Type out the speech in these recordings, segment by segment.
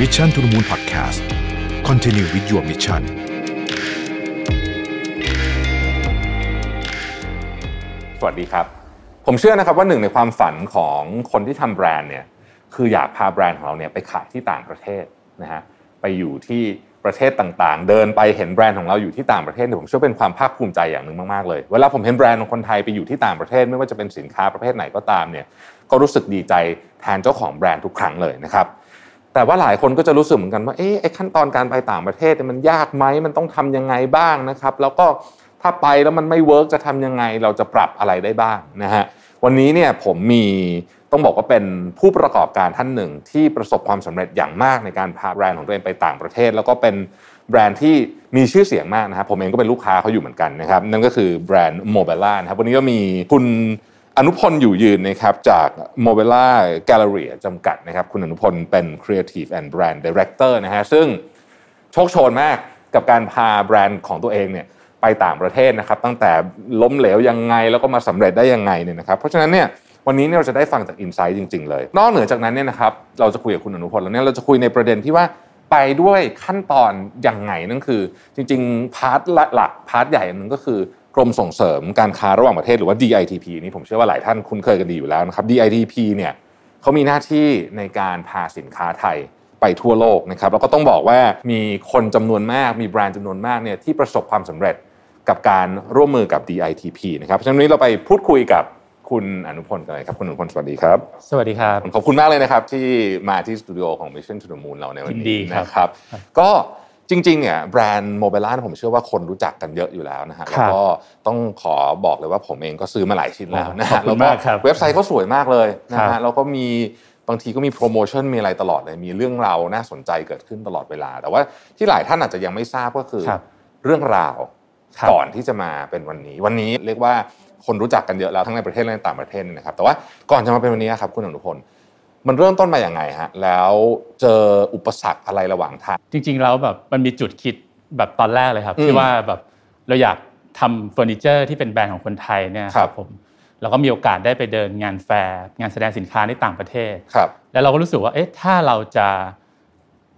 Mission to the Moon Podcast Continue with your mission สวัสดีครับ ผมเชื่อนะครับว่าหนึ่งในความฝันของคนที่ทำแบรนด์เนี่ยคืออยากพาแบรนด์ของเราเนี่ยไปขายที่ต่างประเทศนะฮะไปอยู่ที่ประเทศต่างๆ เดินไปเห็นแบรนด์ของเราอยู่ที่ต่างประเทศเนี่ยผมเชื่อเป็นความภาคภูมิใจอย่างหนึ่งมากๆเลย เวลาผมเห็นแบรนด์ของคนไทยไปอยู่ที่ต่างประเทศ ไม่ว่าจะเป็นสินค้าประเภทไหนก็ตามเนี่ยก็รู้สึกดีใจแทนเจ้าของแบรนด์ทุกครั้งเลยนะครับ แต่ว่าหลายคนก็จะรู้สึกเหมือนกันว่าเอ๊ะไอ้ขั้นตอนการไปต่างประเทศมันยากไหมมันต้องทำยังไงบ้างนะครับ แล้วก็ถ้าไปแล้วมันไม่ work จะทำยังไงเราจะปรับอะไรได้บ้างนะฮะวันนี้เนี่ยผมมีต้องบอกว่าเป็นผู้ประกอบการท่านหนึ่งที่ประสบความสำเร็จอย่างมากในการพาแบรนด์ของตัวเองไปต่างประเทศ แล้วก็เป็นแบรนด์ที่มีชื่อเสียงมากนะครับผมเองก็เป็นลูกค้าเขาอยู่เหมือนกันนะครับนั่นก็คือแบรนด์ Mobella นะครับวันนี้ก็มีคุณ อนุพลอยู่ยืนนะครับจาก m o b i l a Gallery จำกัดนะครับคุณอนุพลเป็น Creative and Brand Director นะฮะซึ่งโชคโชนมากกับการพาแบรนด์ของตัวเองเนี่ยไปต่างประเทศนะครับตั้งแต่ล้มเหลวยังไงแล้วก็มาสำเร็จได้ยังไงเนี่ยนะครับเพราะฉะนั้นเนี่ยวันนี้เนี่ยเราจะได้ฟังจากอินไซต์จริง ๆ เลย นอกเหนือจากนั้นเนี่ยนะครับเราจะคุยกับคุณอนุพลแล้วเนี่ยเราจะคุยในประเด็นที่ว่าไปด้วยขั้นตอนอยังไงนั่นคือ จริง ๆ part หลัก part ใหญ่หนึ่งก็คือ กรมส่งเสริมการค้าระหว่างประเทศหรือว่า DITP นี่ผมเชื่อว่าหลายท่านคุ้นเคยกันดีอยู่แล้วนะครับ DITP เนี่ยเขามีหน้าที่ในการพาสินค้าไทยไปทั่วโลกนะครับแล้วก็ต้องบอกว่ามีคนจำนวนมากมีแบรนด์จำนวนมากเนี่ยที่ประสบความสำเร็จกับการร่วมมือกับ DITP นะครับเพราะฉะนั้นวันนี้เราไปพูดคุยกับคุณอนุพลกันเลยครับคุณอนุพลสวัสดีครับ สวัสดีครับขอบคุณมากเลยนะครับที่มาที่สตูดิโอของ Mission to the Moon เราในวันยินดีนี้ครับนะครับ ก็ จริงๆเนี่ยแบรนด์โมเบล่าผมเชื่อว่าคนรู้จักกันเยอะอยู่แล้วนะฮะคแล้รัวบก็ต้องขอบอกเลยว่าผมเองก็ซื้อมาหลายชิ้นแล้วนะขอฮะบคุแล้วณก็มากครับเว็บไซต์เขาสวยมากเลยนะครัฮะบแล้วก็มีบางทีก็มีโปรโมชั่นมีอะไรตลอดเลยมีเรื่องราวน่าสนใจเกิดขึ้นตลอดเวลา แต่ว่าที่หลายท่านอาจจะยังไม่ทราบก็คือครับเรื่องราวครับก่อนที่จะมาเป็นวันนี้ วันนี้เรียกว่าคนรู้จักกันเยอะแล้วทั้งในประเทศและในต่างประเทศนี่นะครับแต่ว่าก่อนจะมาเป็นวันนี้ครับคุณอนุพล มันเริ่มต้นมาอย่างไงฮะแล้วเจออุปสรรคอะไรระหว่างทางจริง ๆ แล้วแบบมันมีจุดคิดแบบตอนแรกเลยครับอืมที่ว่าแบบเราอยากทำเฟอร์นิเจอร์ที่เป็นแบรนด์ของคนไทยเนี่ยครับผมเราก็มีโอกาสได้ไปเดินงานแฟร์งานแสดงสินค้าในต่างประเทศครับ แล้วเราก็รู้สึกว่าเอ๊ะถ้าเราจะ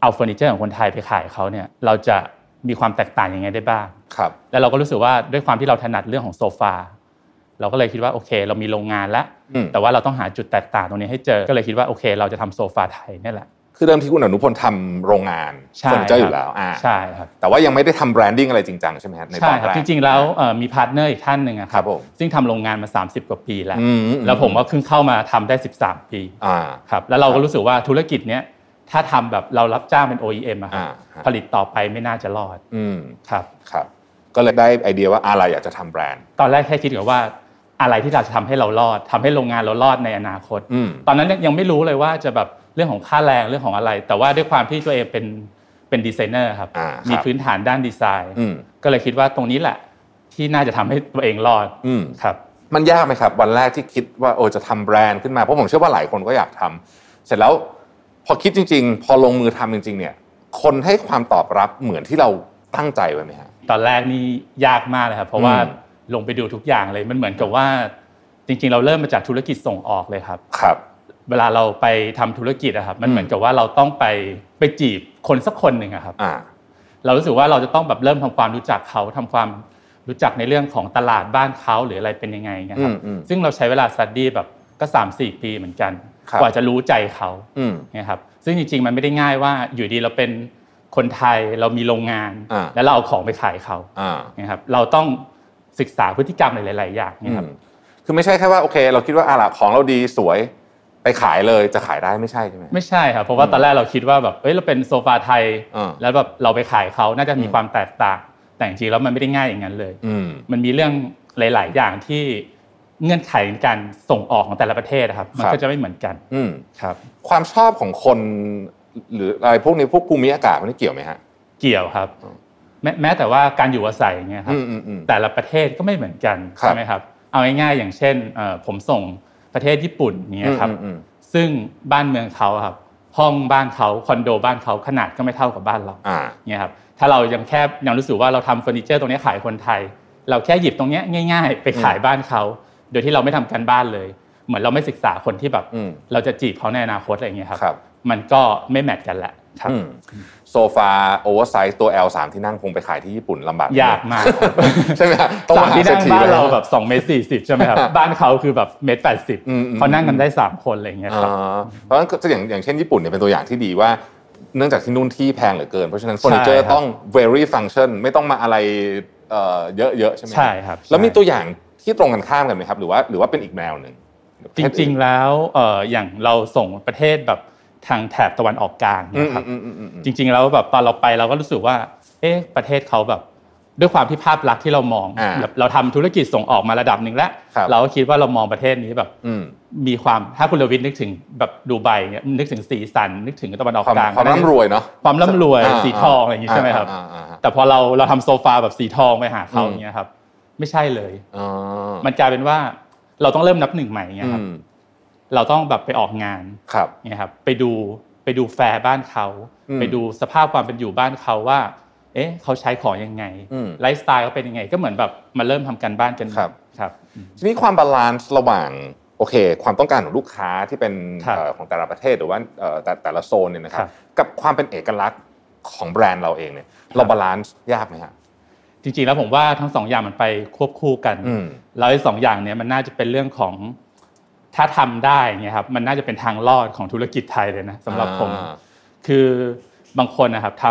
เอาเฟอร์นิเจอร์ของคนไทยไปขายเขาเนี่ยเราจะมีความแตกต่างยังไงได้บ้างครับ แล้วเราก็รู้สึกว่าด้วยความที่เราถนัดเรื่องของโซฟา เราก็เลยคิดว่าโอเค เรามีโรงงานแล้วอืมแต่ว่าเราต้องหาจุดแตกต่างตรงนี้ให้เจอก็เลยคิดว่าโอเค เราจะทำโซฟาไทยนี่แหละคือเดิมที่คุณอนุพลทำโรงงานใช่เฟอร์นิเจอร์อคยู่บแล้วอ่าใช่ครับแต่ว่ายังไม่ได้ทำแบรนดิ้งอะไรจริงจังใช่ไหมฮะในตใช่อนครับแรกจริงๆแล้วเอ่อมีพาร์ทเนอร์อีกท่านหนึ่งอะคครัรับบผมซึ่งทำโรงงานมา 30 กว่าปีแล้วอืมแล้วผมก็เพิ่งเข้ามาทำได้ 13 ปีอ่าครับแล้วเราก็รู้สึกว่าธุรกิจเนี้ยถ้าทำแบบเรารับจ้างเป็น OEM อะครับอ่าฮะผลิตต่อไปไม่น่าจะรอดอืมครับครับ ก็เลยได้ไอเดียว่าอะไรอยากจะทำแบรนด์ ตอนแรกแค่คิดกับว่า อะไรที่เราจะทำให้เรารอดทำให้โรงงานเรารอดในอนาคตอืมตอนนั้นยังไม่รู้เลยว่าจะแบบเรื่องของค่าแรงเรื่องของอะไร แต่ว่าด้วยความที่ตัวเองเป็นเป็นดีไซเนอร์ครับอ่าครับมีพื้นฐานด้านดีไซน์อืมก็เลยคิดว่าตรงนี้แหละที่น่าจะทำให้ตัวเองรอดอืมครับมันยากไหมครับ วันแรกที่คิดว่าโอ้จะทำแบรนด์ขึ้นมาเพราะผมเชื่อว่าหลายคนก็อยากทำเสร็จแล้วพอคิดจริง ๆ พอลงมือทำจริง ๆ เนี่ย คนให้ความตอบรับเหมือนที่เราตั้งใจไว้ไหมฮะตอนแรกนี่ยากมากเลยครับเพราะว่าอืม ลงไปดูทุกอย่างเลยมันเหมือนกับว่าจริง ๆ เราเริ่มมาจากธุรกิจส่งออกเลยครับครับ เวลาเราไปทำธุรกิจอะครับมันอืมเหมือนกับว่าเราต้องไปไปจีบคนสักคนหนึ่งอะครับอ่าเรารู้สึกว่าเราจะต้องแบบเริ่มทำความรู้จักเขาทำความรู้จักในเรื่องของตลาดบ้านเขาหรืออะไรเป็นยังไงนะครัอืบมอืมซึ่งเราใช้เวลาสตัดดี้แบบก็3าสี่ปีเหมือนกันครับกว่าจะรู้ใจเขาอืมนะครับซึ่งจริง ๆ มันไม่ได้ง่ายว่าอยู่ดีเราเป็นคนไทยเรามีโรงงานอ่าแล้วเราเอาของไปขายเขาอ่านะครับเราต้อง ศึกษาพฤติกรรมหลายๆอย่างอืนะครับมคือไม่ใช่แค่ว่าโอเค เราคิดว่าอะล่ะของเราดีสวยไปขายเลยจะขายได้ไม่ใช่ใช่ไหมไม่ใช่ครับเพราะว่าตอนแรกเราคิดว่าแบบเอ้ยเราเป็นโซฟาไทยอ่าแล้วแบบเราไปขายเขาน่าจะมีอืมความแตกต่างแต่จริงๆแล้วมันไม่ได้ง่ายอย่างนั้นเลยอืมมันมีเรื่องหลาย ๆ อย่างที่เงื่อนไขในการส่งออกของแต่ละประเทศนะครับ มันครับก็จะไม่เหมือนกันอืมครับ ความชอบของคน หรืออะไรพวกนี้พวกภูมิอากาศมันเกี่ยวไหมฮะเกี่ยวครับอืม แม้แม้แต่ว่าการอยู่อาศัยอย่างเงี้ยครับอืมอืมอืมแต่ละประเทศก็ไม่เหมือนกันครับใช่ไหมครับเอาง่ายๆอย่างเช่นเอ่อผมส่งประเทศญี่ปุ่นอย่างเงี้ยครับอืมอืมซึ่งบ้านเมืองเขาครับห้องบ้านเขาคอนโดบ้านเขาขนาดก็ไม่เท่ากับบ้านเราอ่าเนี่ยครับถ้าเรายังแค่ยังรู้สึกว่าเราทำเฟอร์นิเจอร์ตรงนี้ขายคนไทย เราแค่หยิบตรงเนี้ยง่าย ๆ ไปขายบ้านเขาโดยที่เราไม่ทำการบ้านเลย เหมือนเราไม่ศึกษาคนที่แบบอืมเราจะจีบเขาในอนาคตอะไรอย่างเงี้ยครับครับ มันก็ไม่ match กันแหละครับอืมโซ ฟาโอเวอร์ไซส์ตัว L3 ที่นั่งคงไปขายที่ญี่ปุ่นลำบากยากมากใช่ไหมฮะต้องสามมาหาเศรษฐีบ้านเราเลยสามที่นั่งแบบสองเมตรสี่สิบใช่ไหมครับบ้านเขาคือแบบเมตรแปดสิบอืมอืมเขานั่งกันได้สามคนอะไรอย่างเงี้ยครับอ่าเพราะฉะนั้นก็อย่างอย่างเช่นญี่ปุ่นเนี่ยเป็นตัวอย่างที่ดีว่าเนื่องจากที่นู่นที่แพงเหลือเกิน เพราะฉะนั้นเฟอร์นิเจอร์ใช่ครับต้อง very function ไม่ต้องมาอะไรเอ่อเยอะๆใช่ไหมใช่ครับแล้วมีใช่ตัวอย่างที่ตรงกันข้ามกันไหมครับ หรือว่าหรือว่าเป็นอีกแนวหนึ่งจริง ๆแล้วเอ่ออย่างเราส่งประเทศแบบ ทางแถบตะวันออกกลางอืมนะครับอืมอืมอืมอืมจริง ๆ แล้วแบบตอนเราไปเราก็รู้สึกว่า เอ๊ะประเทศเขาแบบด้วยความที่ภาพลักษณ์ที่เรามองอ่าแบบเราทำธุรกิจส่งออกมาระดับหนึ่งแล้วครับเราก็คิดว่าเรามองประเทศนี้แบบอืมมีความถ้าคุณเลวิทนึกถึงแบบดูไบเนี่ยนึกถึงสีสันนึกถึงตะวันออกความกลางความร่ำรวยเนาะความร่ำรวยอ่าสีทองอะไรอย่างงี้ใช่ไหมครับอ่าอ่าอ่าแต่พอเราเราทำโซฟาแบบสีทองไปหาเขาอืมอย่างเงี้ยครับ ไม่ใช่เลยอ่ามันกลายเป็นว่าเราต้องเริ่มนับหนึ่งใหม่เงี้ยครับอืม เราต้องแบบไปออกงานครับเนี่ยครับไปดูไปดูแฟร์บ้านเขาอืมไปดูสภาพความเป็นอยู่บ้านเขาว่า เอ๊ะเขาใช้ของยังไงอืมไลฟ์สไตล์เขาเป็นยังไง ก็เหมือนแบบมาเริ่มทำการบ้านกันครับครับ ทีนี้ความ balance ระหว่างโอเค ความต้องการของลูกค้าที่เป็นครับเอ่อของแต่ละประเทศหรือว่าเอ่อแต่แต่ละโซนเนี่ยนะครัครับกับความเป็นเอกลักษณ์ของแบรนด์เราเองเนี่ย เรา balance ยากไหมฮะจริงๆแล้วผมว่าทั้งสองอย่างมันไปควบคู่กันอืมแล้วไอ้สองอย่างเนี้ยมันน่าจะเป็นเรื่องของ ถ้าทำได้เงี้ยครับมันน่าจะเป็นทางรอดของธุรกิจไทยเลยนะสำหรับผมอ่าคือบางคนนะครับท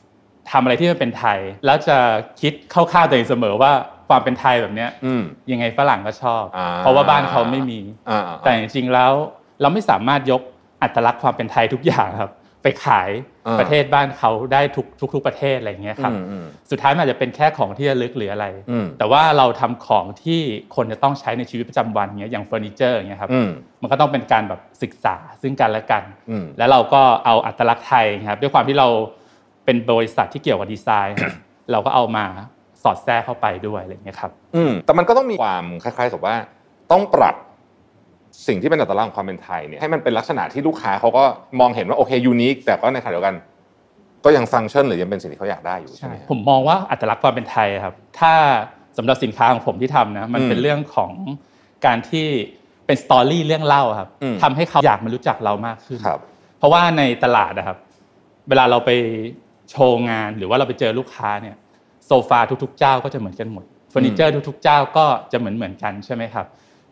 ำทำอะไรที่มันเป็นไทย แล้วจะคิดเข้าข้างตัวเองเสมอว่าความเป็นไทยแบบเนี้ยอืมยังไงฝรั่งก็ชอบอ่าเพราะว่าบ้านเขาไม่มีอ่าแต่จริงๆแล้วเราไม่สามารถยกอัตลักษณ์ความเป็นไทยทุกอย่างครับไป ขายอ่าประเทศบ้านเขาได้ทุกทุกทุกประเทศอะไรอย่างเงี้ยครับอืมอืมสุดท้ายมันอาจจะเป็นแค่ของที่ระลึกหรืออะไรอืมแต่ว่าเราทำของที่คนจะต้องใช้ในชีวิตประจำวันเงี้ยอย่างเฟอร์นิเจอร์อย่างเงี้ยครับอืมมันก็ต้องเป็นการแบบศึกษาซึ่งกันและกันอืมแล้วเราก็เอาอัตลักษณ์ไทยครับด้วยความที่เราเป็นบริษัทที่เกี่ยวกับดีไซน์ครับเราก็เอามาสอดแทรกเข้าไปด้วยอะไรอย่างเงี้ยครับอืมแต่มันก็ต้องมีความคล้ายๆกับว่าต้องปรับ สิ่งที่เป็นอัตลักษณ์ของความเป็นไทยเนี่ยให้มันเป็นลักษณะที่ลูกค้าเขาก็มองเห็นว่าโอเคยูนิคแต่ก็ในขณะเดียวกัน ก็ยังฟังก์ชันหรือยังเป็นสิ่งที่เขาอยากได้อยู่ใช่ไหมฮะผมมองว่าอัตลักษณ์ความเป็นไทยครับ ถ้าสำหรับสินค้าของผมที่ทำนะมันอืมเป็นเรื่องของการที่เป็นสตอรี่เรื่องเล่าครับอืมทำให้เขาอยากมารู้จักเรามากขึ้นครับเพราะว่าในตลาดนะครับ เวลาเราไปโชว์งานหรือว่าเราไปเจอลูกค้าเนี่ยโซฟาทุกๆเจ้าก็จะเหมือนกันหมดเฟอร์นิเจอร์ทุกๆเจ้าก็จะเหมือนเหมือนกันใช่ไหมครับ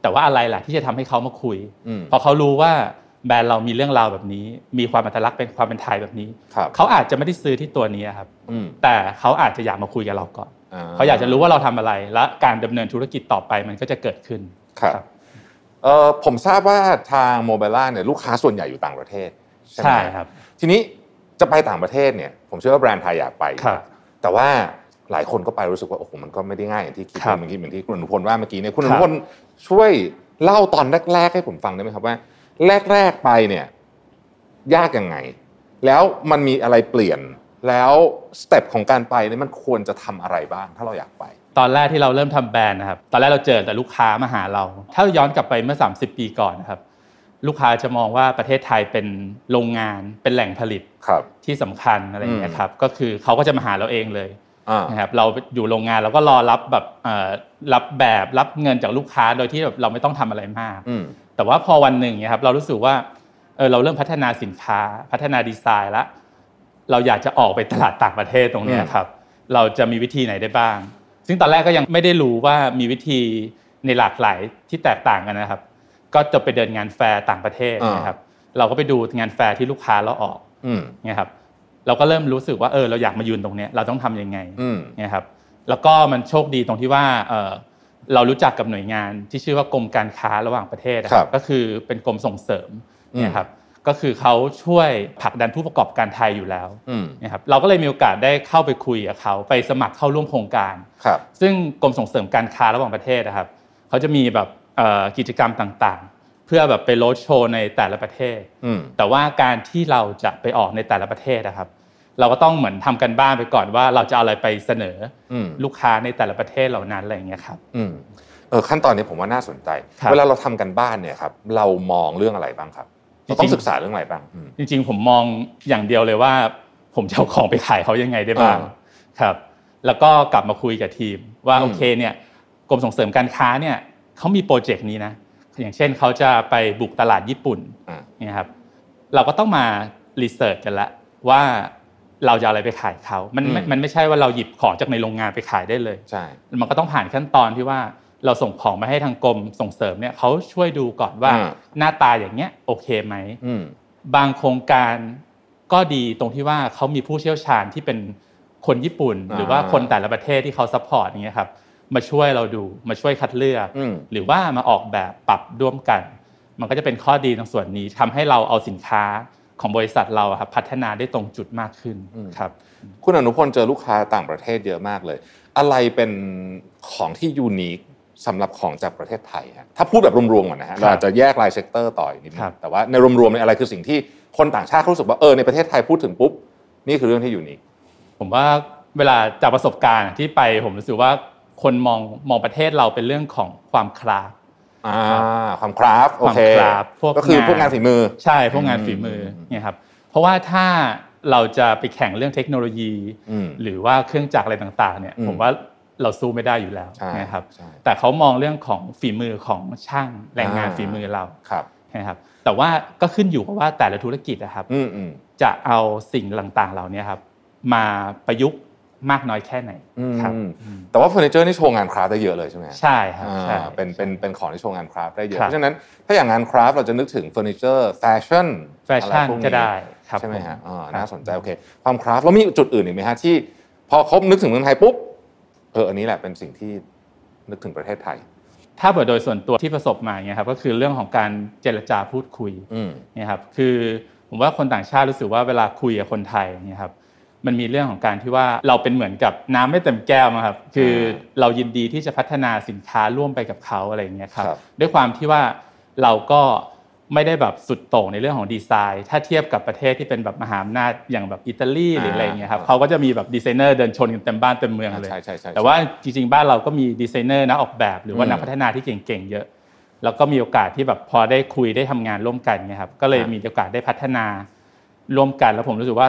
แต่ว่าอะไรล่ะที่จะทำให้เขามาคุยอืมพอเขารู้ว่าแบรนด์เรามีเรื่องราวแบบนี้ มีความอัตลักษณ์เป็นความเป็นไทยแบบนี้ครับเขาอาจจะไม่ได้ซื้อที่ตัวนี้ครับอืมแต่เขาอาจจะอยากมาคุยกับเราก่อน เขาอยากจะรู้ว่าเราทำอะไร และการดำเนินธุรกิจต่อไปมันก็จะเกิดขึ้นครับเออผมทราบว่าทางโมบ i ล่าเนี่ยลูกค้าส่วนใหญ่อยู่ต่างประเทศใช่ไหมใช่ครับ ทีนี้จะไปต่างประเทศเนี่ยผมเชื่อว่าแบรนด์ไทยอยากไปครับแต่ว่า หลายคนก็ไปรู้สึกว่าโอ้โหมันก็ไม่ได้ง่ายอย่างที่คิดครับเมื่อกี้เหมือนที่คุณอนุพลว่าเมื่อกี้เนี่ยคุณอครับนุพลช่วยเล่าตอนแรก ๆ ให้ผมฟังได้ไหมครับว่า แรก ๆไปเนี่ยยากยังไง แล้วมันมีอะไรเปลี่ยนแล้ว step ของการไปเนี่ยมันควรจะทำอะไรบ้าง ถ้าเราอยากไป ตอนแรกที่เราเริ่มทำแบรนด์นะครับตอนแรกเราเจอแต่ลูกค้ามาหาเรา ถ้าย้อนกลับไปเมื่อ 30 ปีก่อนนะครับลูกค้าจะมองว่าประเทศไทยเป็นโรงงานเป็นแหล่งผลิตครับที่สำคัญอะไรอย่างเงี้ยครับก็คือเขาก็จะมาหาเราเองเลยอ่า นะครับเราอยู่โรงงานเราก็รอรับแบบเอ่อรับแบบรับเงินจากลูกค้าโดยที่แบบเราไม่ต้องทำอะไรมากอืมแต่ว่าพอวันหนึ่งเนี่ยครับเรารู้สึกว่าเออเราเริ่มพัฒนาสินค้าพัฒนาดีไซน์แล้วเราอยากจะออกไปตลาดต่างประเทศตรงเนี้ยอืมครับเราจะมีวิธีไหนได้บ้าง ซึ่งตอนแรกก็ยังไม่ได้รู้ว่ามีวิธีในหลากหลายที่แตกต่างกันนะครับ ก็จะไปเดินงานแฟร์ต่างประเทศนะครับ เราก็ไปดูงานแฟร์ที่ลูกค้าเราออกอืมเนี่ยครับ เราก็เริ่มรู้สึกว่าเออเราอยากมายืนตรงเนี้ยเราต้องทำยังไงอืมเนี่ยครับแล้วก็มันโชคดีตรงที่ว่าเอ่อเรารู้จักกับหน่วยงานที่ชื่อว่ากรมการค้าระหว่างประเทศนะคครัรับบก็คือเป็นกรมส่งเสริมอืมเนี่ยครับก็คือเขาช่วยผลักดันผู้ประกอบการไทยอยู่แล้วอืมนะครับเราก็เลยมีโอกาสได้เข้าไปคุยกับเขาไปสมัครเข้าร่วมโครงการครับซึ่งกรมส่งเสริมการค้าระหว่างประเทศนะครับเขาจะมีแบบเอ่อกิจกรรมต่างๆ เพื่อแบบไปโรดโชว์ในแต่ละประเทศอืมแต่ว่าการที่เราจะไปออกในแต่ละประเทศนะครับ เราก็ต้องเหมือนทำกันบ้านไปก่อนว่าเราจะเอาอะไรไปเสนอออืมลูกค้าในแต่ละประเทศเหล่านั้นอะไรอย่างเงี้ยครับอืมเออขั้นตอนนี้ผมว่าน่าสนใจครับเวลาเราทำกันบ้านเนี่ยครับเรามองเรื่องอะไรบ้างครับเราต้อจริงงๆศึกษาเรื่องอะไรบ้างอืมจริง ๆ ผมมองอย่างเดียวเลยว่า ผมจะเอาของไปขายเขายังไงได้บ้างอ่าครับ แล้วก็กลับมาคุยกับทีม ว่าอืมโอเคเนี่ยกรมส่งเสริมการค้าเนี่ยเขามีโปรเจกต์นี้นะอย่างเช่นเขาจะไปบุกตลาดญี่ปุ่นอ่าเนี่ยครับเราก็ต้องมารีเสิร์ชกันละว่า เราจะเอาอะไรไปขายเขามันอืมมันไม่ใช่ว่าเราหยิบของจากในโรงงานไปขายได้เลยใช่มันก็ต้องผ่านขั้นตอนที่ว่าเราส่งของมาให้ทางกรมส่งเสริมเนี่ยเขาช่วยดูก่อนว่าอ่าหน้าตาอย่างเงี้ยโอเคไหมอืมบางโครงการก็ดีตรงที่ว่าเขามีผู้เชี่ยวชาญที่เป็นคนญี่ปุ่นอ่าหรือว่าคนแต่ละประเทศที่เขา support อย่างเงี้ยครับมาช่วยเราดูมาช่วยคัดเลือกอืมหรือว่ามาออกแบบปรับร่วมกัน มันก็จะเป็นข้อดีตรงส่วนนี้ทำให้เราเอาสินค้า ของบริษัทเราอะครับพัฒนาได้ตรงจุดมากขึ้นอืมครับคุณอนุพลเจอลูกค้าต่างประเทศเยอะมากเลย อะไรเป็นของที่ unique สำหรับของจากประเทศไทยฮะถ้าพูดแบบรวมๆก่อนนะฮะครับเราอาจจะแยกราย sector ต่ออีกนิดนึงครับแต่ว่าในรวมๆเนี่ยอะไรคือสิ่งที่คนต่างชาติเขารู้สึกว่าเออในประเทศไทยพูดถึงปุ๊บนี่คือเรื่องที่ยูนิคผมว่าเวลาจากประสบการณ์ที่ไปผมรู้สึกว่าคนมองมองประเทศเราเป็นเรื่องของความ craft อ่าความ craft OK ความ craft พวกก็คืองานพวกงานฝีมือ ใช่พวกงานฝีมือเนี่ยครับเพราะว่าถ้าเราจะไปแข่งเรื่องเทคโนโลยีอืมหรือว่าเครื่องจักรอะไรต่างๆเนี่ยอืมผมว่าเราสู้ไม่ได้อยู่แล้วใช่นะครับใช่แต่เขามองเรื่องของฝีมือของช่างแรงงานอ่าฝีมือเราครับนะครับแต่ว่าก็ขึ้นอยู่กับว่าแต่ละธุรกิจนะครับอืมอืมจะเอาสิ่งต่างๆเหล่านี้ครับมาประยุกต์ มากน้อยแค่ไหนอืมครับแต่ว่าเฟอร์นิเจอร์นี่โชว์งานคราฟต์ได้เยอะเลยใช่ไหมฮะใช่ครับอ่าใช่เป็นเป็นเป็นของที่โชว์งางาน craft ได้เยอะครับเพราะฉะนั้นถ้าอย่างงาน craft เราจะนึกถึงเฟอร์นิเจอร์แฟชั่นแฟชั่นอะไรพวกนี้ก็ได้ครับใช่ไหมฮะอ่าครับน่าสนใจโอเคความ craft แล้วมีจุดอื่นอีกไหมฮะที่ พอเขานึกถึงเมืองไทยปุ๊บเอออันนี้แหละเป็นสิ่งที่นึกถึงประเทศไทย ถ้าเปิดโดยส่วนตัวที่ประสบมาเนี่ยครับก็คือเรื่องของการเจรจาพูดคุยอืมเนี่ยครับคือผมว่าคนต่างชาติรู้สึกว่าเวลาคุยกับคนไทยเนี่ยครับ มันมีเรื่องของการที่ว่าเราเป็นเหมือนกับน้ำไม่เต็มแก้วนะครับ คือเรายินดีที่จะพัฒนาสินค้าร่วมไปกับเขาอะไรอย่างเงี้ยครับครับ ด้วยความที่ว่าเราก็ไม่ได้แบบสุดโต่งในเรื่องของดีไซน์ ถ้าเทียบกับประเทศที่เป็นแบบมหาอำนาจอย่างแบบอิตาลีหรืออะไรอย่างเงี้ยครับเขาก็จะมีแบบดีไซเนอร์เดินชนกันเต็มบ้านเต็มเมืองเลยใช่ใช่ใช่แต่ว่าจริงๆ บ้านเราก็มีดีไซเนอร์นักออกแบบหรือว่าอืมนักพัฒนาที่เก่งๆเยอะ แล้วก็มีโอกาสที่แบบพอได้คุยได้ทำงานร่วมกันเนี่ยครับ ก็เลยครับมีโอกาสได้พัฒนาร่วมกัน แล้วผมรู้สึกว่า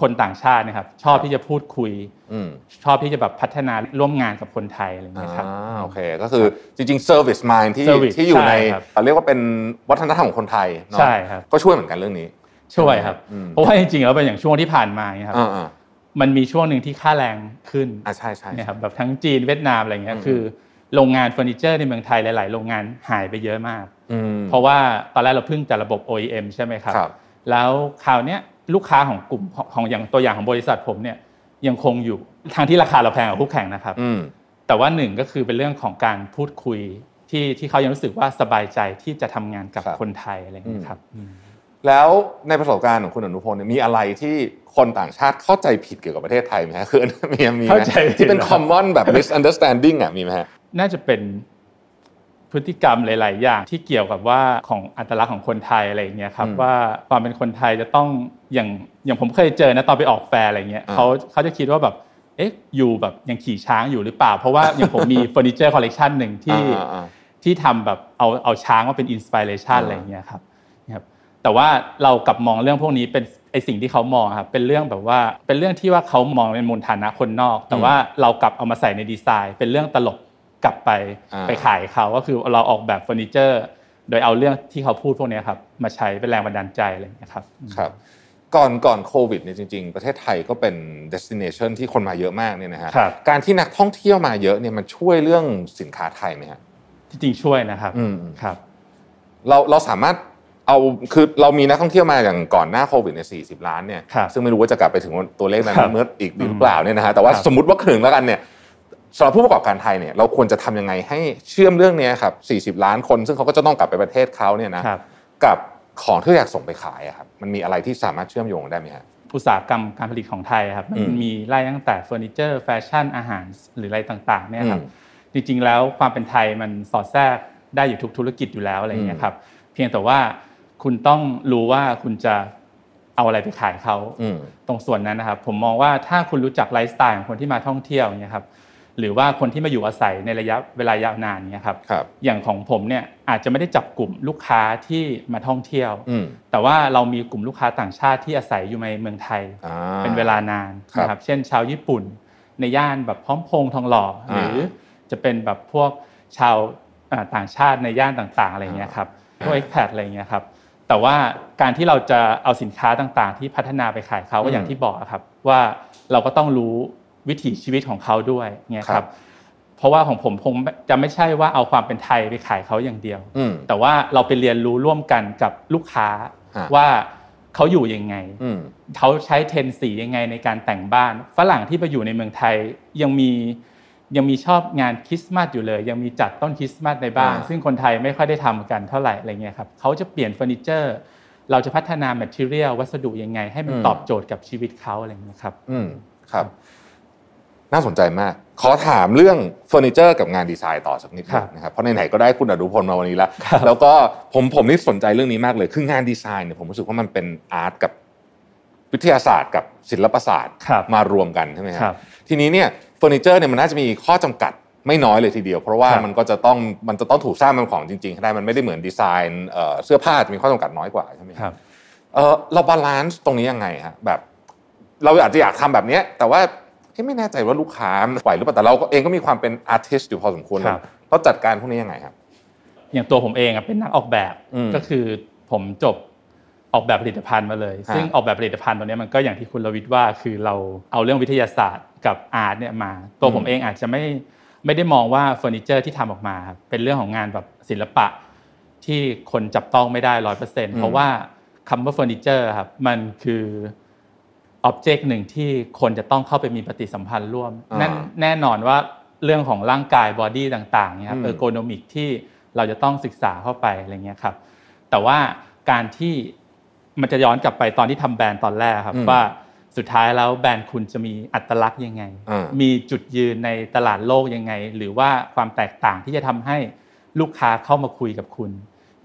คนต่างชาติเนะครับ ชอบที่จะพูดคุยอืมชอบที่จะแบบพัฒนาร่วมงานกับคนไทยอะไรอย่างเงี้ยครับอ่าโอเคก็คือจริงๆ service mind ที่ Service ที่อยู่ในใช่ครับเรียกว่าเป็นวัฒนธรรมของคนไทยเนอะใช่ครับก็ช่วยเหมือนกันเรื่องนี้ ช่วยครับอืมเพราะว่าจริงๆแล้วเป็นอย่างช่วงที่ผ่านมาเนี่ยครับอ่าอ่ามันมีช่วงหนึ่งที่ค่าแรงขึ้นอ่าใช่ใช่เนี่ยครับแบบทั้งจีนเวียดนามอะไรเงี้ยอืมคือโรงงานเฟอร์นิเจอร์ในเมืองไทยหลาย ๆ โรงงานหายไปเยอะมากอืมเพราะว่าตอนแรกเราพึ่งแต่ระบบ OEM ใช่ไหมครับครับแล้วคราวเนี้ย ลูกค้าของกลุ่มของของอย่างตัวอย่างของบริษัทผมเนี่ยยังคงอยู่ทางที่ราคาเราแพงกว่าคู่แข่งนะครับอืมแต่ว่าหนึ่งก็คือเป็นเรื่องของการพูดคุยที่ที่เขายังรู้สึกว่าสบายใจที่จะทำงานกับครับคนไทยอะไรอย่างเงี้ยครับอืมแล้วในประสบการณ์ของคุณอนุพลเนี่ยมีอะไรที่คนต่างชาติเข้าใจผิดเกี่ยวกับประเทศไทยไหมฮะคือมีมีไหมเข้าใจผิดที่เป็นเหรอ common แบบ misunderstanding อะมีไหมฮะน่าจะเป็น พฤติกรรมหลาย ๆ อย่างที่เกี่ยวกับว่าของอัตลักษณ์ของคนไทยอะไรอย่างเงี้ยครับอืมว่าความเป็นคนไทยจะต้องอย่างอย่างผมเคยเจอนะตอนไปออกแฟร์อะไรเงี้ยอ่าเขาเขาจะคิดว่าแบบเอ๊ะอยู่แบบยังขี่ช้างอยู่หรือเปล่า เพราะว่าอย่างผมมีเฟอร์นิเจอร์คอลเลกชันหนึ่งที่อ่าอ่าที่ทำแบบเอาเอาช้างมาเป็น inspiration อ่าอะไรอย่างเงี้ยครับนะครับแต่ว่าเรากลับมองเรื่องพวกนี้เป็นไอสิ่งที่เขามองครับเป็นเรื่องแบบว่าเป็นเรื่องที่ว่าเขามองเป็นมูลฐานะคนนอก แต่ว่าเรากลับเอามาใส่ในดีไซน์ เป็นเรื่องตลก กลับไปอ่าไปขายเขาก็คือเราออกแบบเฟอร์นิเจอร์ โดยเอาเรื่องที่เขาพูดพวกเนี้ยครับมาใช้เป็นแรงบันดาลใจอะไรอย่างเงี้ยครับครับก่อนก่อนโควิดเนี่ยจริง ๆ ประเทศไทยก็เป็น destination ที่คนมาเยอะมากเนี่ยนะฮะครับการที่นักท่องเที่ยวมาเยอะเนี่ยมันช่วยเรื่องสินค้าไทยไหมฮะจริงๆช่วยนะครับอืมครับ เราเราสามารถเอาคือเรามีนักท่องเที่ยวมาอย่างก่อนหน้าโควิดเนี่ย40 ล้านเนี่ยครับซึ่งไม่รู้ว่าจะกลับไปถึงตัวเลขนั้นครับเมื่ออีกหรือเปล่าเนี่ยนะฮะแต่ว่าครับสมมติว่าครึ่งแล้วกันเนี่ย สำหรับผู้ประกอบการไทยเนี่ยเราควรจะทำยังไงให้เชื่อมเรื่องเนี้ยครับ 40 ล้านคน ซึ่งเขาก็จะต้องกลับไปประเทศเขาเนี่ยนะครับกับของที่อยากส่งไปขายอะครับมันมีอะไรที่สามารถเชื่อมโยงได้ไหมฮะอุตสาหกรรมการผลิตของไทยครับมันอืมมีไล่ตั้งแต่เฟอร์นิเจอร์แฟชั่นอาหารหรืออะไรต่างๆเนี่ยครับอืมจริงๆแล้วความเป็นไทยมันสอดแทรกได้อยู่ทุกธุรกิจอยู่แล้วอะไรอย่างเงี้ยครับเพียงแต่ว่าคุณต้องรู้ว่าคุณจะเอาอะไรไปขายเขาอืมตรงส่วนนั้นนะครับ ผมมองว่าถ้าคุณรู้จักไลฟ์สไตล์ของคนที่มาท่องเที่ยวเนี่ยครับ หรือว่าคนที่มาอยู่อาศัยในระยะเวลายาวนานเนี่ยครับครับอย่างของผมเนี่ยอาจจะไม่ได้จับกลุ่มลูกค้าที่มาท่องเที่ยวอืมแต่ว่าเรามีกลุ่มลูกค้าต่างชาติที่อาศัยอยู่ในเมืองไทยอ่าเป็นเวลานานครับนะครับเช่นชาวญี่ปุ่น ในย่านแบบพร้อมพงษ์ทองหล่ออาหรือจะเป็นแบบพวกชาวอ่าต่างชาติในย่านต่างๆอะไรเงี้ยครับพวก expat อะไรเงี้ยครับแต่ว่าการที่เราจะเอาสินค้าต่างๆ ที่พัฒนาไปขายเขาก็อย่างที่บอกครับว่าเราก็ต้องรู้ วิถีชีวิตของเขาด้วยเนี่ยครับ เพราะว่าของผมคงจะไม่ใช่ว่าเอาความเป็นไทยไปขายเขาอย่างเดียวอืมแต่ว่าเราไปเรียนรู้ร่วมกันกับลูกค้าฮะว่าเขาอยู่ยังไงอืมเขาใช้เทรนสียังไงในการแต่งบ้าน ฝรั่งที่ไปอยู่ในเมืองไทยยังมียังมีชอบงานคริสต์มาสอยู่เลย ยังมีจัดต้นคริสต์มาสในบ้านอ่าซึ่งคนไทยไม่ค่อยได้ทำกันเท่าไหร่อะไรเงี้ยครับเขาจะเปลี่ยนเฟอร์นิเจอร์ เราจะพัฒนา material วัสดุยังไง ให้มันตอบโจทย์กับชีวิตเขาอะไรเงี้ยครับ อืมครับ น่าสนใจมาก ขอถามเรื่องเฟอร์นิเจอร์กับงานดีไซน์ต่อสักนิดหนึครับนะครับเพราะไหนๆก็ได้คุณอดุพลมาวันนี้แล้วครับแล้วก็ผมผมนี่สนใจเรื่องนี้มากเลยคืองานดีไซน์เนี่ยผมรู้สึกว่ามันเป็น art กับวิทยาศาสตร์กับศิลปศาสตร์ครับมารวมกันใช่ไหมครับครับทีนี้เนี่ยเฟอร์นิเจอร์เนี่ยมันน่าจะมีข้อจำกัดไม่น้อยเลยทีเดียว เพราะว่าครับมันก็จะต้องมันจะต้องถูกสร้างเป็นของจริงๆให้ได้มันไม่ได้เหมือนดีไซน์เอ่อเสื้อผ้าจะมีข้อจำกัดน้อยกว่าใช่ไหมครับเออเรา balance ตรงนี้ยังไงฮะแบบ เราอาจจะอยากทำแบบเนี้ยแต่ว่าเอ๊ะ ไม่แน่ใจว่าลูกค้าไหวหรือเปล่าแต่เราก็เองก็มีความเป็น artist อยู่พอสมควรครับเราจัดการพวกนี้ยังไงครับ อย่างตัวผมเองอะเป็นนักออกแบบอืมก็คือผมจบออกแบบผลิตภัณฑ์มาเลยฮะซึ่งออกแบบผลิตภัณฑ์ตัวเนี้ยมันก็อย่างที่คุณรวิทย์ว่าคือเราเอาเรื่องวิทยาศาสตร์กับ art เนี่ยมา ตัวผมเองอาจจะไม่ไม่ได้มองว่าเฟอร์นิเจอร์ที่ทำออกมาครับเป็นเรื่องของงานแบบศิลปะที่คนจับต้องไม่ได้ร้อยเปอร์เซ็นต์เพราะว่าคำว่าเฟอร์นิเจอร์ครับมันคือ object หนึ่งที่คนจะต้องเข้าไปมีปฏิสัมพันธ์ร่วมอ่านั่นแน่นอนว่าเรื่องของร่างกาย body ต่างๆเนี่ยครับอืม ergonomic ที่เราจะต้องศึกษาเข้าไปอะไรเงี้ยครับ แต่ว่าการที่มันจะย้อนกลับไปตอนที่ทำแบรนด์ตอนแรกครับอืมว่าสุดท้ายแล้วแบรนด์คุณจะมีอัตลักษณ์ยังไงอ่ามีจุดยืนในตลาดโลกยังไง หรือว่าความแตกต่างที่จะทำให้ลูกค้าเข้ามาคุยกับคุณ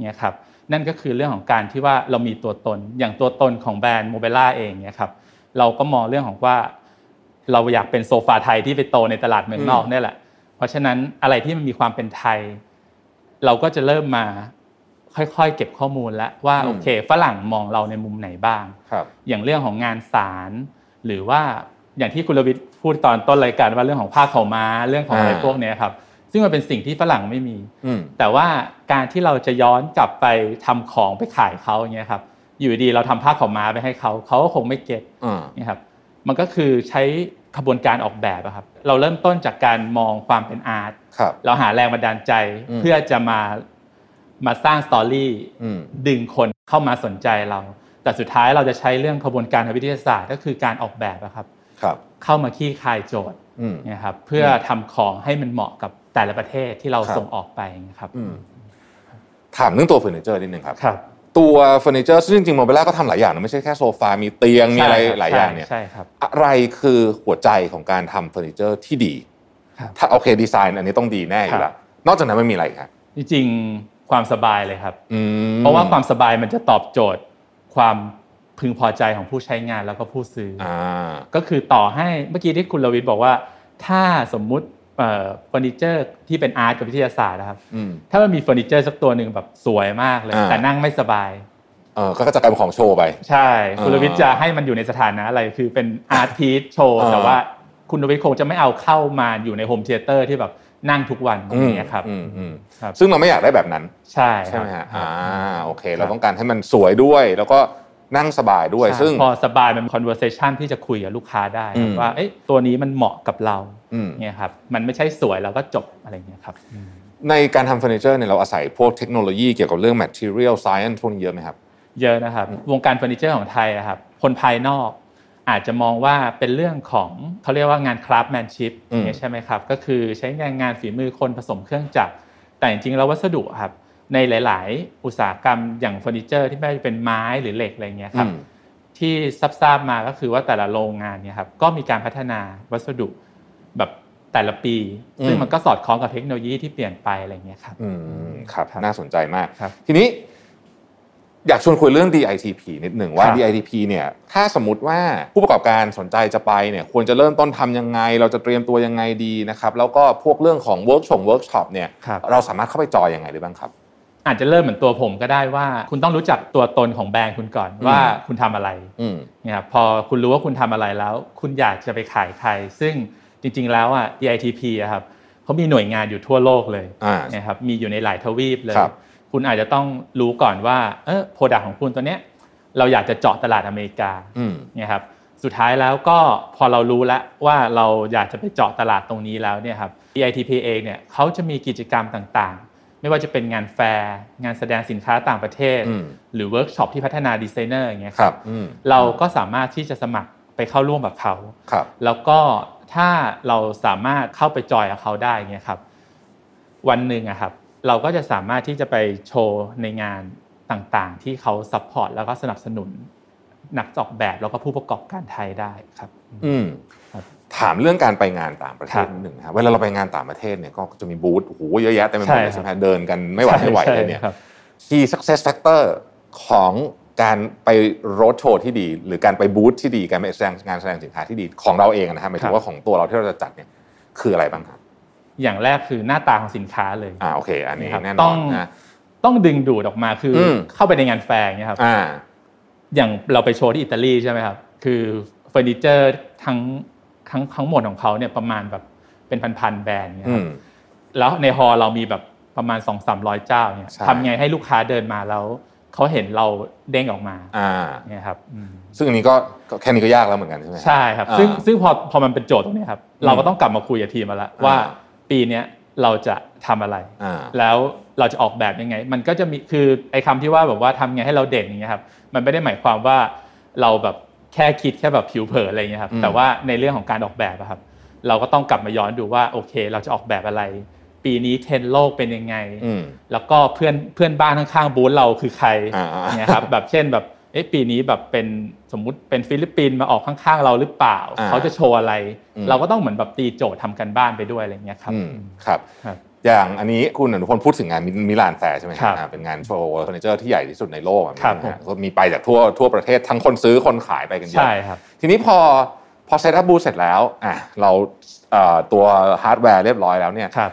เนี่ยครับนั่นก็คือเรื่องของการที่ว่าเรามีตัวตนอย่างตัวตนของแบรนด์โมเบล่าเองเนี่ยครับ เราก็มองเรื่องของว่า เราอยากเป็นโซฟาไทยที่ไปโตในตลาดเมืองนอกอืมเนี่ยแหละ เพราะฉะนั้นอะไรที่มันมีความเป็นไทย เราก็จะเริ่มมาค่อยๆ เก็บข้อมูลแล้วว่าโอเค ฝรั่งมองเราในมุมไหนบ้างครับอย่างเรื่องของงานสารหรือว่าอย่างที่คุณรวิทย์พูดตอนต้นรายการว่าเรื่องของผ้าขาวม้าเรื่องของอะไรอ่าพวกเนี้ยครับ ซึ่งมันเป็นสิ่งที่ฝรั่งไม่มีอืมแต่ว่าการที่เราจะย้อนกลับไปทำของไปขายเขาอย่างเงี้ยครับ อยู่ดีเราทำผ้าขาวม้าไปให้เขาเขาก็คงไม่เก็ตอ่านี่ครับมันก็คือใช้ขบวนการออกแบบอะครับ เราเริ่มต้นจากการมองความเป็นอาร์ตครับเราหาแรงบันดาลใจอืมเพื่อจะมามาสร้างสตอรี่อืมดึงคนเข้ามาสนใจเรา แต่สุดท้ายเราจะใช้เรื่องขบวนการทางวิทยาศาสตร์ ก็คือการออกแบบอะครับครับ เข้ามาขี้คายโจทย์อืมเนะครับเพื่อทำของให้มันเหมาะกับแต่ละประเทศที่เราครับส่งออกไปนะครับอืมถามเรื่องตัวเฟอร์นิเจอร์นิดนึงครับครับ ตัวเฟอร์นิเจอร์ซึ่งจริงๆโมเบล่าก็ทำหลายอย่างนะไม่ใช่แค่โซฟา มีเตียง มีอะไรใช่ครับหลายอย่างเนี่ยใช่ครับอะไรคือหัวใจของการทำเฟอร์นิเจอร์ที่ดีครับถ้าโอเคดีไซน์อันนี้ต้องดีแน่อยู่แล้วบนอกจากนั้นไม่มีอะไรอีกครับจริงๆความสบายเลยครับอืมเพราะว่าความสบายมันจะตอบโจทย์ความพึงพอใจของผู้ใช้งานแล้วก็ผู้ซื้อออ่าก็คือต่อให้เมื่อกี้ที่คุณลวิทย์บอกว่า ถ้าสมมุติ เอ่อเฟอร์นิเจอร์ที่เป็น art กับวิทยาศาสตร์นะครับอืมถ้ามันมีเฟอร์นิเจอร์สักตัวหนึ่งแบบสวยมากเลยอ่าแต่นั่งไม่สบายเออก็จะกลายเป็นของโชว์ไป ใช่คุณอ่าลวิทย์จะให้มันอยู่ในสถานะอะไรคือเป็น art piece โชว์อ่าแต่ว่าคุณลวิทย์คงจะไม่เอาเข้ามาอยู่ใน home theater ที่แบบนั่งทุกวันอย่างเงี้ยครับอืมอืมครับซึ่งเราไม่อยากได้แบบนั้น ใช่ใช่ไหมฮะครับอ่าโอเค เราต้องการให้มันสวยด้วยแล้วก็ นั่งสบายด้วยใช่ซึ่งพอสบายมัน conversation ที่จะคุยกับลูกค้าได้อืมว่าเอ๊ะตัวนี้มันเหมาะกับเราอืมเนี่ยครับมันไม่ใช่สวยแล้วก็จบอะไรเงี้ยครับในการทำเฟอร์นิเจอร์เนี่ยเราอาศัยพวกเทคโนโลยีเกี่ยวกับเรื่อง material science พวกนี้เยอะไหมครับ เยอะนะครับ วงการเฟอร์นิเจอร์ของไทยอะครับคนภายนอกอาจจะมองว่าเป็นเรื่องของเขาเรียกว่างาน craftsmanship อืมเนี่ยใช่ไหมครับ ก็คือใช้งานงานฝีมือคนผสมเครื่องจักรแต่จริงๆแล้ววัสดุอะครับ ในหลาย ๆ อุตสาหกรรมอย่างเฟอร์นิเจอร์ที่ไม่ว่าจะเป็นไม้หรือเหล็กอะไรเงี้ยครับอืมที่ทราบๆมาก็คือว่าแต่ละโรงงานเนี่ยครับก็มีการพัฒนาวัสดุแบบแต่ละปี ซึ่งอืมมันก็สอดคล้องกับเทคโนโลยีที่เปลี่ยนไปอะไรเงี้ยครับอืมครับครับน่าสนใจมากครับ ทีนี้ อยากชวนคุยเรื่อง DITP นิดหนึ่งว่าครับ DITP เนี่ยถ้าสมมติว่าผู้ประกอบการสนใจจะไปเนี่ยควรจะเริ่มต้นทำยังไง เราจะเตรียมตัวยังไงดีนะครับ แล้วก็พวกเรื่องของเวิร์กชงเวิร์กช็อปเนี่ยครับเราสามารถเข้าไปจอยยังไงได้บ้างครับ อาจจะเริ่มเหมือนตัวผมก็ได้ว่า คุณต้องรู้จักตัวตนของแบรนด์คุณก่อนว่าคุณทำอะไรอืมเนี่ยครับพอคุณรู้ว่าคุณทำอะไรแล้ว คุณอยากจะไปขายใคร ซึ่งจริง ๆ แล้วอะ DITP อะครับเขามีหน่วยงานอยู่ทั่วโลกเลยอ่านะครับมีอยู่ในหลายทวีปเลยครับคุณอาจจะต้องรู้ก่อนว่าเออโปรดักของคุณตัวเนี้ยเราอยากจะเจาะตลาดอเมริกาอืมเนี่ยครับสุดท้ายแล้วก็พอเรารู้แล้วว่าเราอยากจะไปเจาะตลาดตรงนี้แล้วเนี่ยครับ EITP เองเนี่ยเขาจะมีกิจกรรมต่างๆ ไม่ว่าจะเป็นงานแฟร์ งานแสดงสินค้าต่างประเทศอืมหรือเวิร์กช็อปที่พัฒนาดีไซเนอร์อย่างเงี้ยครับอืมเราก็สามารถที่จะสมัครไปเข้าร่วมกับเขาครับแล้วก็ถ้าเราสามารถเข้าไปจอยกับเขาได้เงี้ยครับ วันหนึ่งอะครับ เราก็จะสามารถที่จะไปโชว์ในงานต่างๆ ที่เขา support แล้วก็สนับสนุนนักออกแบบแล้วก็ผู้ประกอบการไทยได้ครับ อืมครับ ถามเรื่องการไปงานต่างประเทศครับนิดหนึ่งนะครับเวลาเราไปงานต่างประเทศเนี่ยก็จะมีบูธโอ้โหเยอะแยะเต็มไปหมดเลยใช่ใช่ครับไหมเดินกันไม่หวาดไม่ไหวเลยเนี่ยใช่ครับ key success factor ของการไปโรดโชว์ที่ดี หรือการไปบูธที่ดีการไปแสดงงานแสดงสินค้าที่ดีของเราเองนะฮะหมายถึครับว่าของตัวเราที่เราจะจัดเนี่ยคืออะไรบ้างครับอย่างแรกคือหน้าตาของสินค้าเลยอ่าโอเค อันนี้ครับแน่นต้ออนงนะต้องดึงดูดออกมาคืออมเข้าไปในงานแฟร์อย่างเงี้ยครับอ่าอย่างเราไปโชว์ที่อิตาลีใช่ไหมครับ คือเฟอร์นิเจอร์ทั้ง ทั้งทั้งหมดของเขาเนี่ยประมาณแบบเป็นพันๆแบรนด์เนี่ยอืมครับแล้วในฮอลล์เรามีแบบประมาณ2 3 0 0เจ้าเนี่ยใช่ทำไงให้ลูกค้าเดินมาแล้วเขาเห็นเราเด้งออกมาอ่าเนี่ยครับอืมซึ่งอันนี้ก็ก็แค่นี้ก็ยากแล้วเหมือนกันใช่ไหมใช่ครับอ่าซึ่งซึ่งพอพอมันเป็นโจทย์ตรงเนี้ยครับ เราก็ต้องกลับมาคุยกับทีมมาแล้วว่าอ่าปีเนี้ยเราจะทำอะไรอ่าแล้วเราจะออกแบบยังไง มันก็จะมีคือไอ้คำที่ว่าแบบว่าทำไงให้เราเด่นอย่างเงี้ยครับ มันไม่ได้หมายความว่าเราแบบ แค่คิดแค่แบบผิวเผินอะไรเงี้ยครับอืมแต่ว่าในเรื่องของการออกแบบอะครับ เราก็ต้องกลับมาย้อนดูว่าโอเค เราจะออกแบบอะไร ปีนี้เทรนด์โลกเป็นยังไงอืมแล้วก็เพื่อนเพื่อนบ้านข้างๆบูธเราคือใครอ่าๆเนี่ยครับแบบเช่นแบบเอ๊ะปีนี้แบบเป็นสมมุติเป็นฟิลิปปินส์มาออกข้างๆเราหรือเปล่าอ่าเขาจะโชว์อะไรอืมเราก็ต้องเหมือนแบบตีโจทย์ทำการบ้านไปด้วยอะไรเงี้ยครับอืมครับครับ อย่างอันนี้คุณอนุพลพูดถึงงานมิมิลานแฟร์ใช่ไหมครับอ่าเป็นงานโชว์เฟอร์นิเจอร์ที่ใหญ่ที่สุดในโลกอะครับนะฮะก็มีไปจากทั่วทั่วประเทศทั้งคนซื้อคนขายไปกันเยอะใช่ครับทีนี้พอพอ set up บูธเสร็จแล้วอะเราเอ่อตัวฮาร์ดแวร์เรียบร้อยแล้วเนี่ยครับ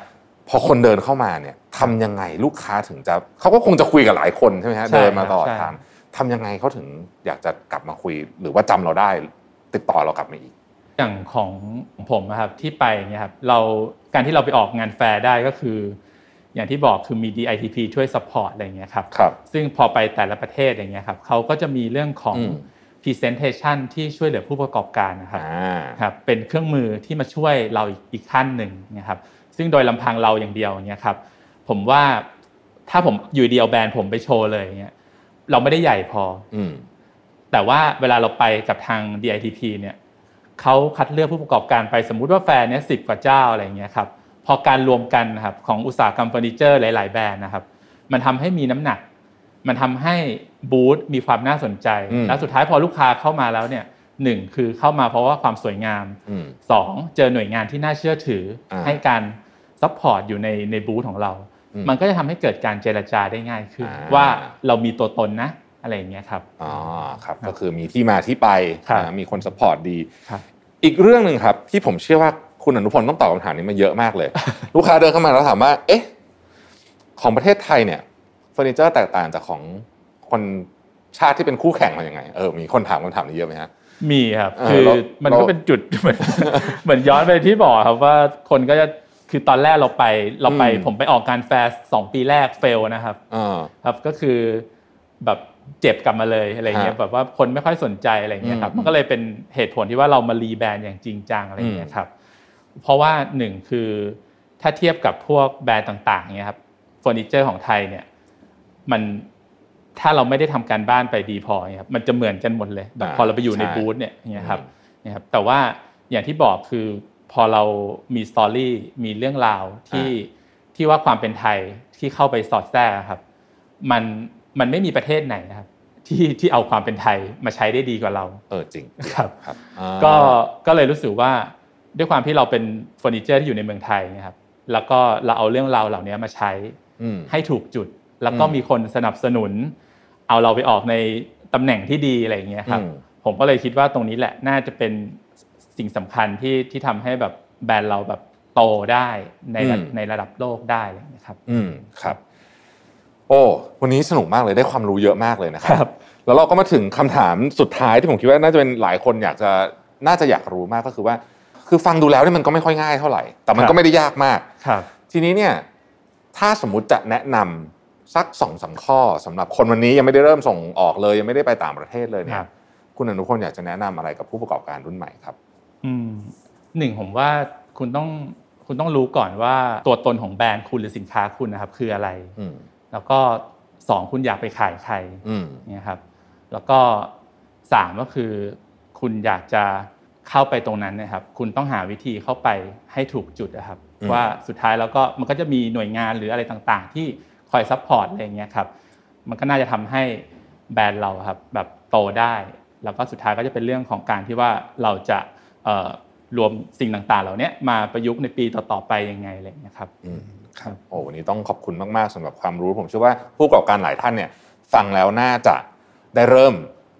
พอคนเดินเข้ามาเนี่ยทำยังไงลูกค้าถึงจะเขาก็คงจะคุยกับหลายคนใช่ไหมฮะใช่เดินมาตลอดใช่ทางทำยังไงเขาถึงอยากจะกลับมาคุย หรือว่าจำเราได้ติดต่อเรากลับมาอีก อย่างของผมอะครับที่ไปเนี่ยครับเราการที่เราไปออกงานแฟร์ได้ก็คือ อย่างที่บอกคือมี DITP ช่วย support อะไรอย่างเงี้ยครับครับซึ่งพอไปแต่ละประเทศอย่างเงี้ยครับเขาก็จะมีเรื่องของอืม presentation ที่ช่วยเหลือผู้ประกอบการนะครับอ่าครับเป็นเครื่องมือที่มาช่วยเราอีกอีกขั้นหนึ่งนะครับซึ่งโดยลำพังเราอย่างเดียวอย่างเงี้ยครับผมว่าถ้าผมอยู่เดียวแบรนด์ผมไปโชว์เลยอย่างเงี้ยเราไม่ได้ใหญ่พออืมแต่ว่าเวลาเราไปกับทาง DITP เนี่ย เขาคัดเลือกผู้ประกอบการไปสมมุติว่าแฟร์เนี่ยสิบกว่าเจ้าอะไรอย่างเงี้ยครับพอการรวมกันนะครับของอุตสาหกรรมเฟอร์นิเจอร์หลาย ๆ แบรนด์นะครับ มันทำให้มีน้ำหนัก มันทำให้บูธมีความน่าสนใจอืมแล้วสุดท้ายพอลูกค้าเข้ามาแล้วเนี่ยหนึ่งคือเข้ามาเพราะว่าความสวยงามอืมสองเจอหน่วยงานที่น่าเชื่อถืออาให้การ support อยู่ในในบูธของเราอืมมันก็จะทำให้เกิดการเจรจาได้ง่ายขึ้นอ่าว่าเรามีตัวตนนะ อะไรอย่างเงี้ยครับอ๋อครับก็คือมีที่มาที่ไปครับนะมีคน support ดีครับอีกเรื่องหนึ่งครับที่ผมเชื่อว่าคุณอนุพลต้องตอบคำถามนี้มาเยอะมากเลย ลูกค้าเดินเข้ามาแล้วถามว่าเอ๊ะของประเทศไทยเนี่ยเฟอร์นิเจอร์แตกต่างจากของคนชาติที่เป็นคู่แข่งมาอย่างไงเออมีคนถามคำถามนี้เยอะไหมฮะมีครับเออคือเรามันเราก็เป็นจุดเหมือนเหมือนย้อนไปที่บอกครับว่าคนก็จะคือตอนแรกเราไปเราไปอืมผมไปออกงานแฟร์สองปีแรก fail นะครับอ่าครับก็คือแบบ เจ็บกลับมาเลยอะไรเงี้ยฮะแบบว่าคนไม่ค่อยสนใจอะไรเงี้ยครับอืมมันก็เลยเป็นเหตุผลที่ว่าเรามา rebrand อย่างจริงจังอะไรเงี้ยครับเพราะว่าหนึ่งคือถ้าเทียบกับพวกแบรนด์ต่างๆเนี่ยครับเฟอร์นิเจอร์ของไทยเนี่ยมันถ้าเราไม่ได้ทำการบ้านไปดีพอเนี่ยครับมันจะเหมือนกันหมดเลยแบบอ่าพอเราไปอยู่ในใช่บูธเนี่ยเนี่ยครับอืมเนี่ยครับแต่ว่าอย่างที่บอกคือพอเรามีสตอรี่มีเรื่องราวที่ที่ว่าความเป็นไทยที่เข้าไปสอดแทรกครับ มัน มันไม่มีประเทศไหนนะครับที่ที่เอาความเป็นไทยมาใช้ได้ดีกว่าเรา เออจริงครับครับอ่าก็ก็เลยรู้สึกว่าด้วยความที่เราเป็นเฟอร์นิเจอร์ที่อยู่ในเมืองไทยนะครับ แล้วก็เราเอาเรื่องราวเหล่านี้มาใช้อืมให้ถูกจุด แล้วก็อืมมีคนสนับสนุน เอาเราไปออกในตำแหน่งที่ดีอะไรอย่างเงี้ยครับอืมผมก็เลยคิดว่าตรงนี้แหละน่าจะเป็นสิ่งสำคัญที่ที่ทำให้แบบแบรนด์เราแบบโตได้ในระอืมในระดับโลกได้อะไรอย่างเงี้ยครับ อืมครับ โอ้วันนี้สนุกมากเลยได้ความรู้เยอะมากเลยนะคครัรับ แล้วเราก็มาถึงคำถามสุดท้ายที่ผมคิดว่าน่าจะเป็นหลายคนอยากจะน่าจะอยากรู้มากก็คือว่า คือฟังดูแล้วเนี่ยมันก็ไม่ค่อยง่ายเท่าไหร่ แต่มันครัก็บไม่ได้ยากมากครับทีนี้เนี่ยถ้าสมมุติจะแนะนำสักสองสามข้อสำหรับคนวันนี้ยังไม่ได้เริ่มส่งออกเลย ยังไม่ได้ไปต่างประเทศเลยเนี่คยรับคุณอนุพลอยากจะแนะนำอะไรกับผู้ประกอบการรุ่นใหม่ครับอืมหนึ่งผมว่าคุณต้องคุณต้องรู้ก่อนว่าตัวตนของแบรนด์คุณหรือสินค้าคุณนะครับคืออะไรอืม แล้วก็สองคุณอยากไปขายใครอืมเนี่ยครับ แล้วก็สามก็คือ คุณอยากจะเข้าไปตรงนั้นนะครับ คุณต้องหาวิธีเข้าไปให้ถูกจุดนะครับอืมว่าสุดท้ายแล้วก็มันก็จะมีหน่วยงานหรืออะไรต่างๆ ที่คอย support อะไรอย่างเงี้ยครับ มันก็น่าจะทำให้แบรนด์เราครับแบบโตได้ แล้วก็สุดท้ายก็จะเป็นเรื่องของการที่ว่าเราจะเอ่อรวมสิ่งต่างๆ เหล่านี้มาประยุกต์ในปีต่อๆไปยังไงอะไรอย่างเงี้ยครับอืม ครับโอ้วันนี้ต้องขอบคุณมาก ๆสำหรับความรู้ ผมเชื่อว่าผู้ประกอบการหลายท่านเนี่ยฟังแล้วน่าจะได้เริ่ม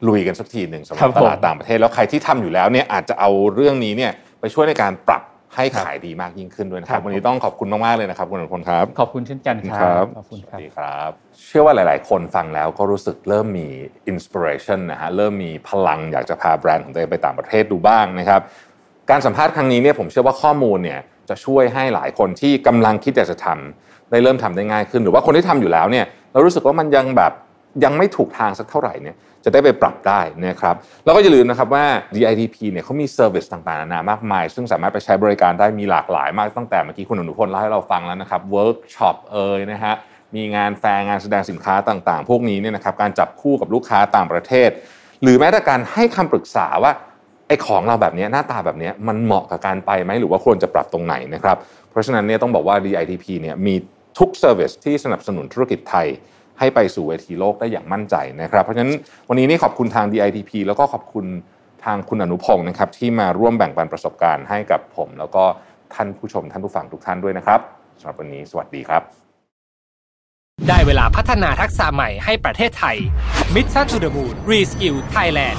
ลุยกันสักทีหนึ่งสำหครัรับบตลาดผมต่างประเทศแล้วใครที่ทำอยู่แล้วเนี่ยอาจจะเอาเรื่องนี้เนี่ยไปช่วยในการปรับให้ขายดีมากยิ่งขึ้นด้วยนะครับ วันนี้ต้องขอบคุณมาก ๆ เลยนะครับ คุณอนุพลครับ ขอบคุณเช่นกันคครัรับบขอบคุณสครัวับสดีครับ เชื่อว่าหลาย ๆ คนฟังแล้วก็รู้สึกเริ่มมีinspiration นะฮะเริ่มมีพลังอยากจะพาแบรนด์ของตัวเองไปต่างประเทศดูบ้างนะครับ การสัมภาษณ์ครั้งนี้เนี่ยผมเชื่อว่าข้อมูลเนี่ย จะช่วยให้หลายคนที่กำลังคิดอยากจะทำได้เริ่มทำได้ง่ายขึ้น หรือว่าคนที่ทำอยู่แล้วเนี่ยเรารู้สึกว่ามันยังแบบยังไม่ถูกทางสักเท่าไหร่เนี่ยจะได้ไปปรับได้นะครับแล้วก็อย่าลืมนะครับว่า DITP เนี่ยเขามี service ต่างๆนานามากมาย ซึ่งสามารถไปใช้บริการได้มีหลากหลายมากตั้งแต่เมื่อกี้คุณอนุพลเล่าให้เราฟังแล้วนะครับเวิร์กช็อปเอ่ยนะฮะมีงานแฟร์งานแสดงสินค้าต่างๆ พวกนี้เนี่ยนะครับการจับคู่กับลูกค้าต่างประเทศ หรือแม้แต่การให้คำปรึกษาว่า ไอ้ของเราแบบนี้หน้าตาแบบนี้มันเหมาะกับการไปไหมหรือว่าควรจะปรับตรงไหนนะครับเพราะฉะนั้นเนี่ยต้องบอกว่า DITP เนี่ยมีทุก service ที่สนับสนุนธุรกิจไทยให้ไปสู่เวทีโลกได้อย่างมั่นใจนะครับ เพราะฉะนั้นวันนี้นี่ขอบคุณทาง DITP แล้วก็ขอบคุณทางคุณอนุพงศ์นะครับที่มาร่วมแบ่งปันประสบการณ์ให้กับผม แล้วก็ท่านผู้ชมท่านผู้ฟังทุกท่านด้วยนะครับสำหรับวันนี้สวัสดีครับ ได้เวลาพัฒนาทักษะใหม่ให้ประเทศไทย Mission to the Moon Reskill Thailand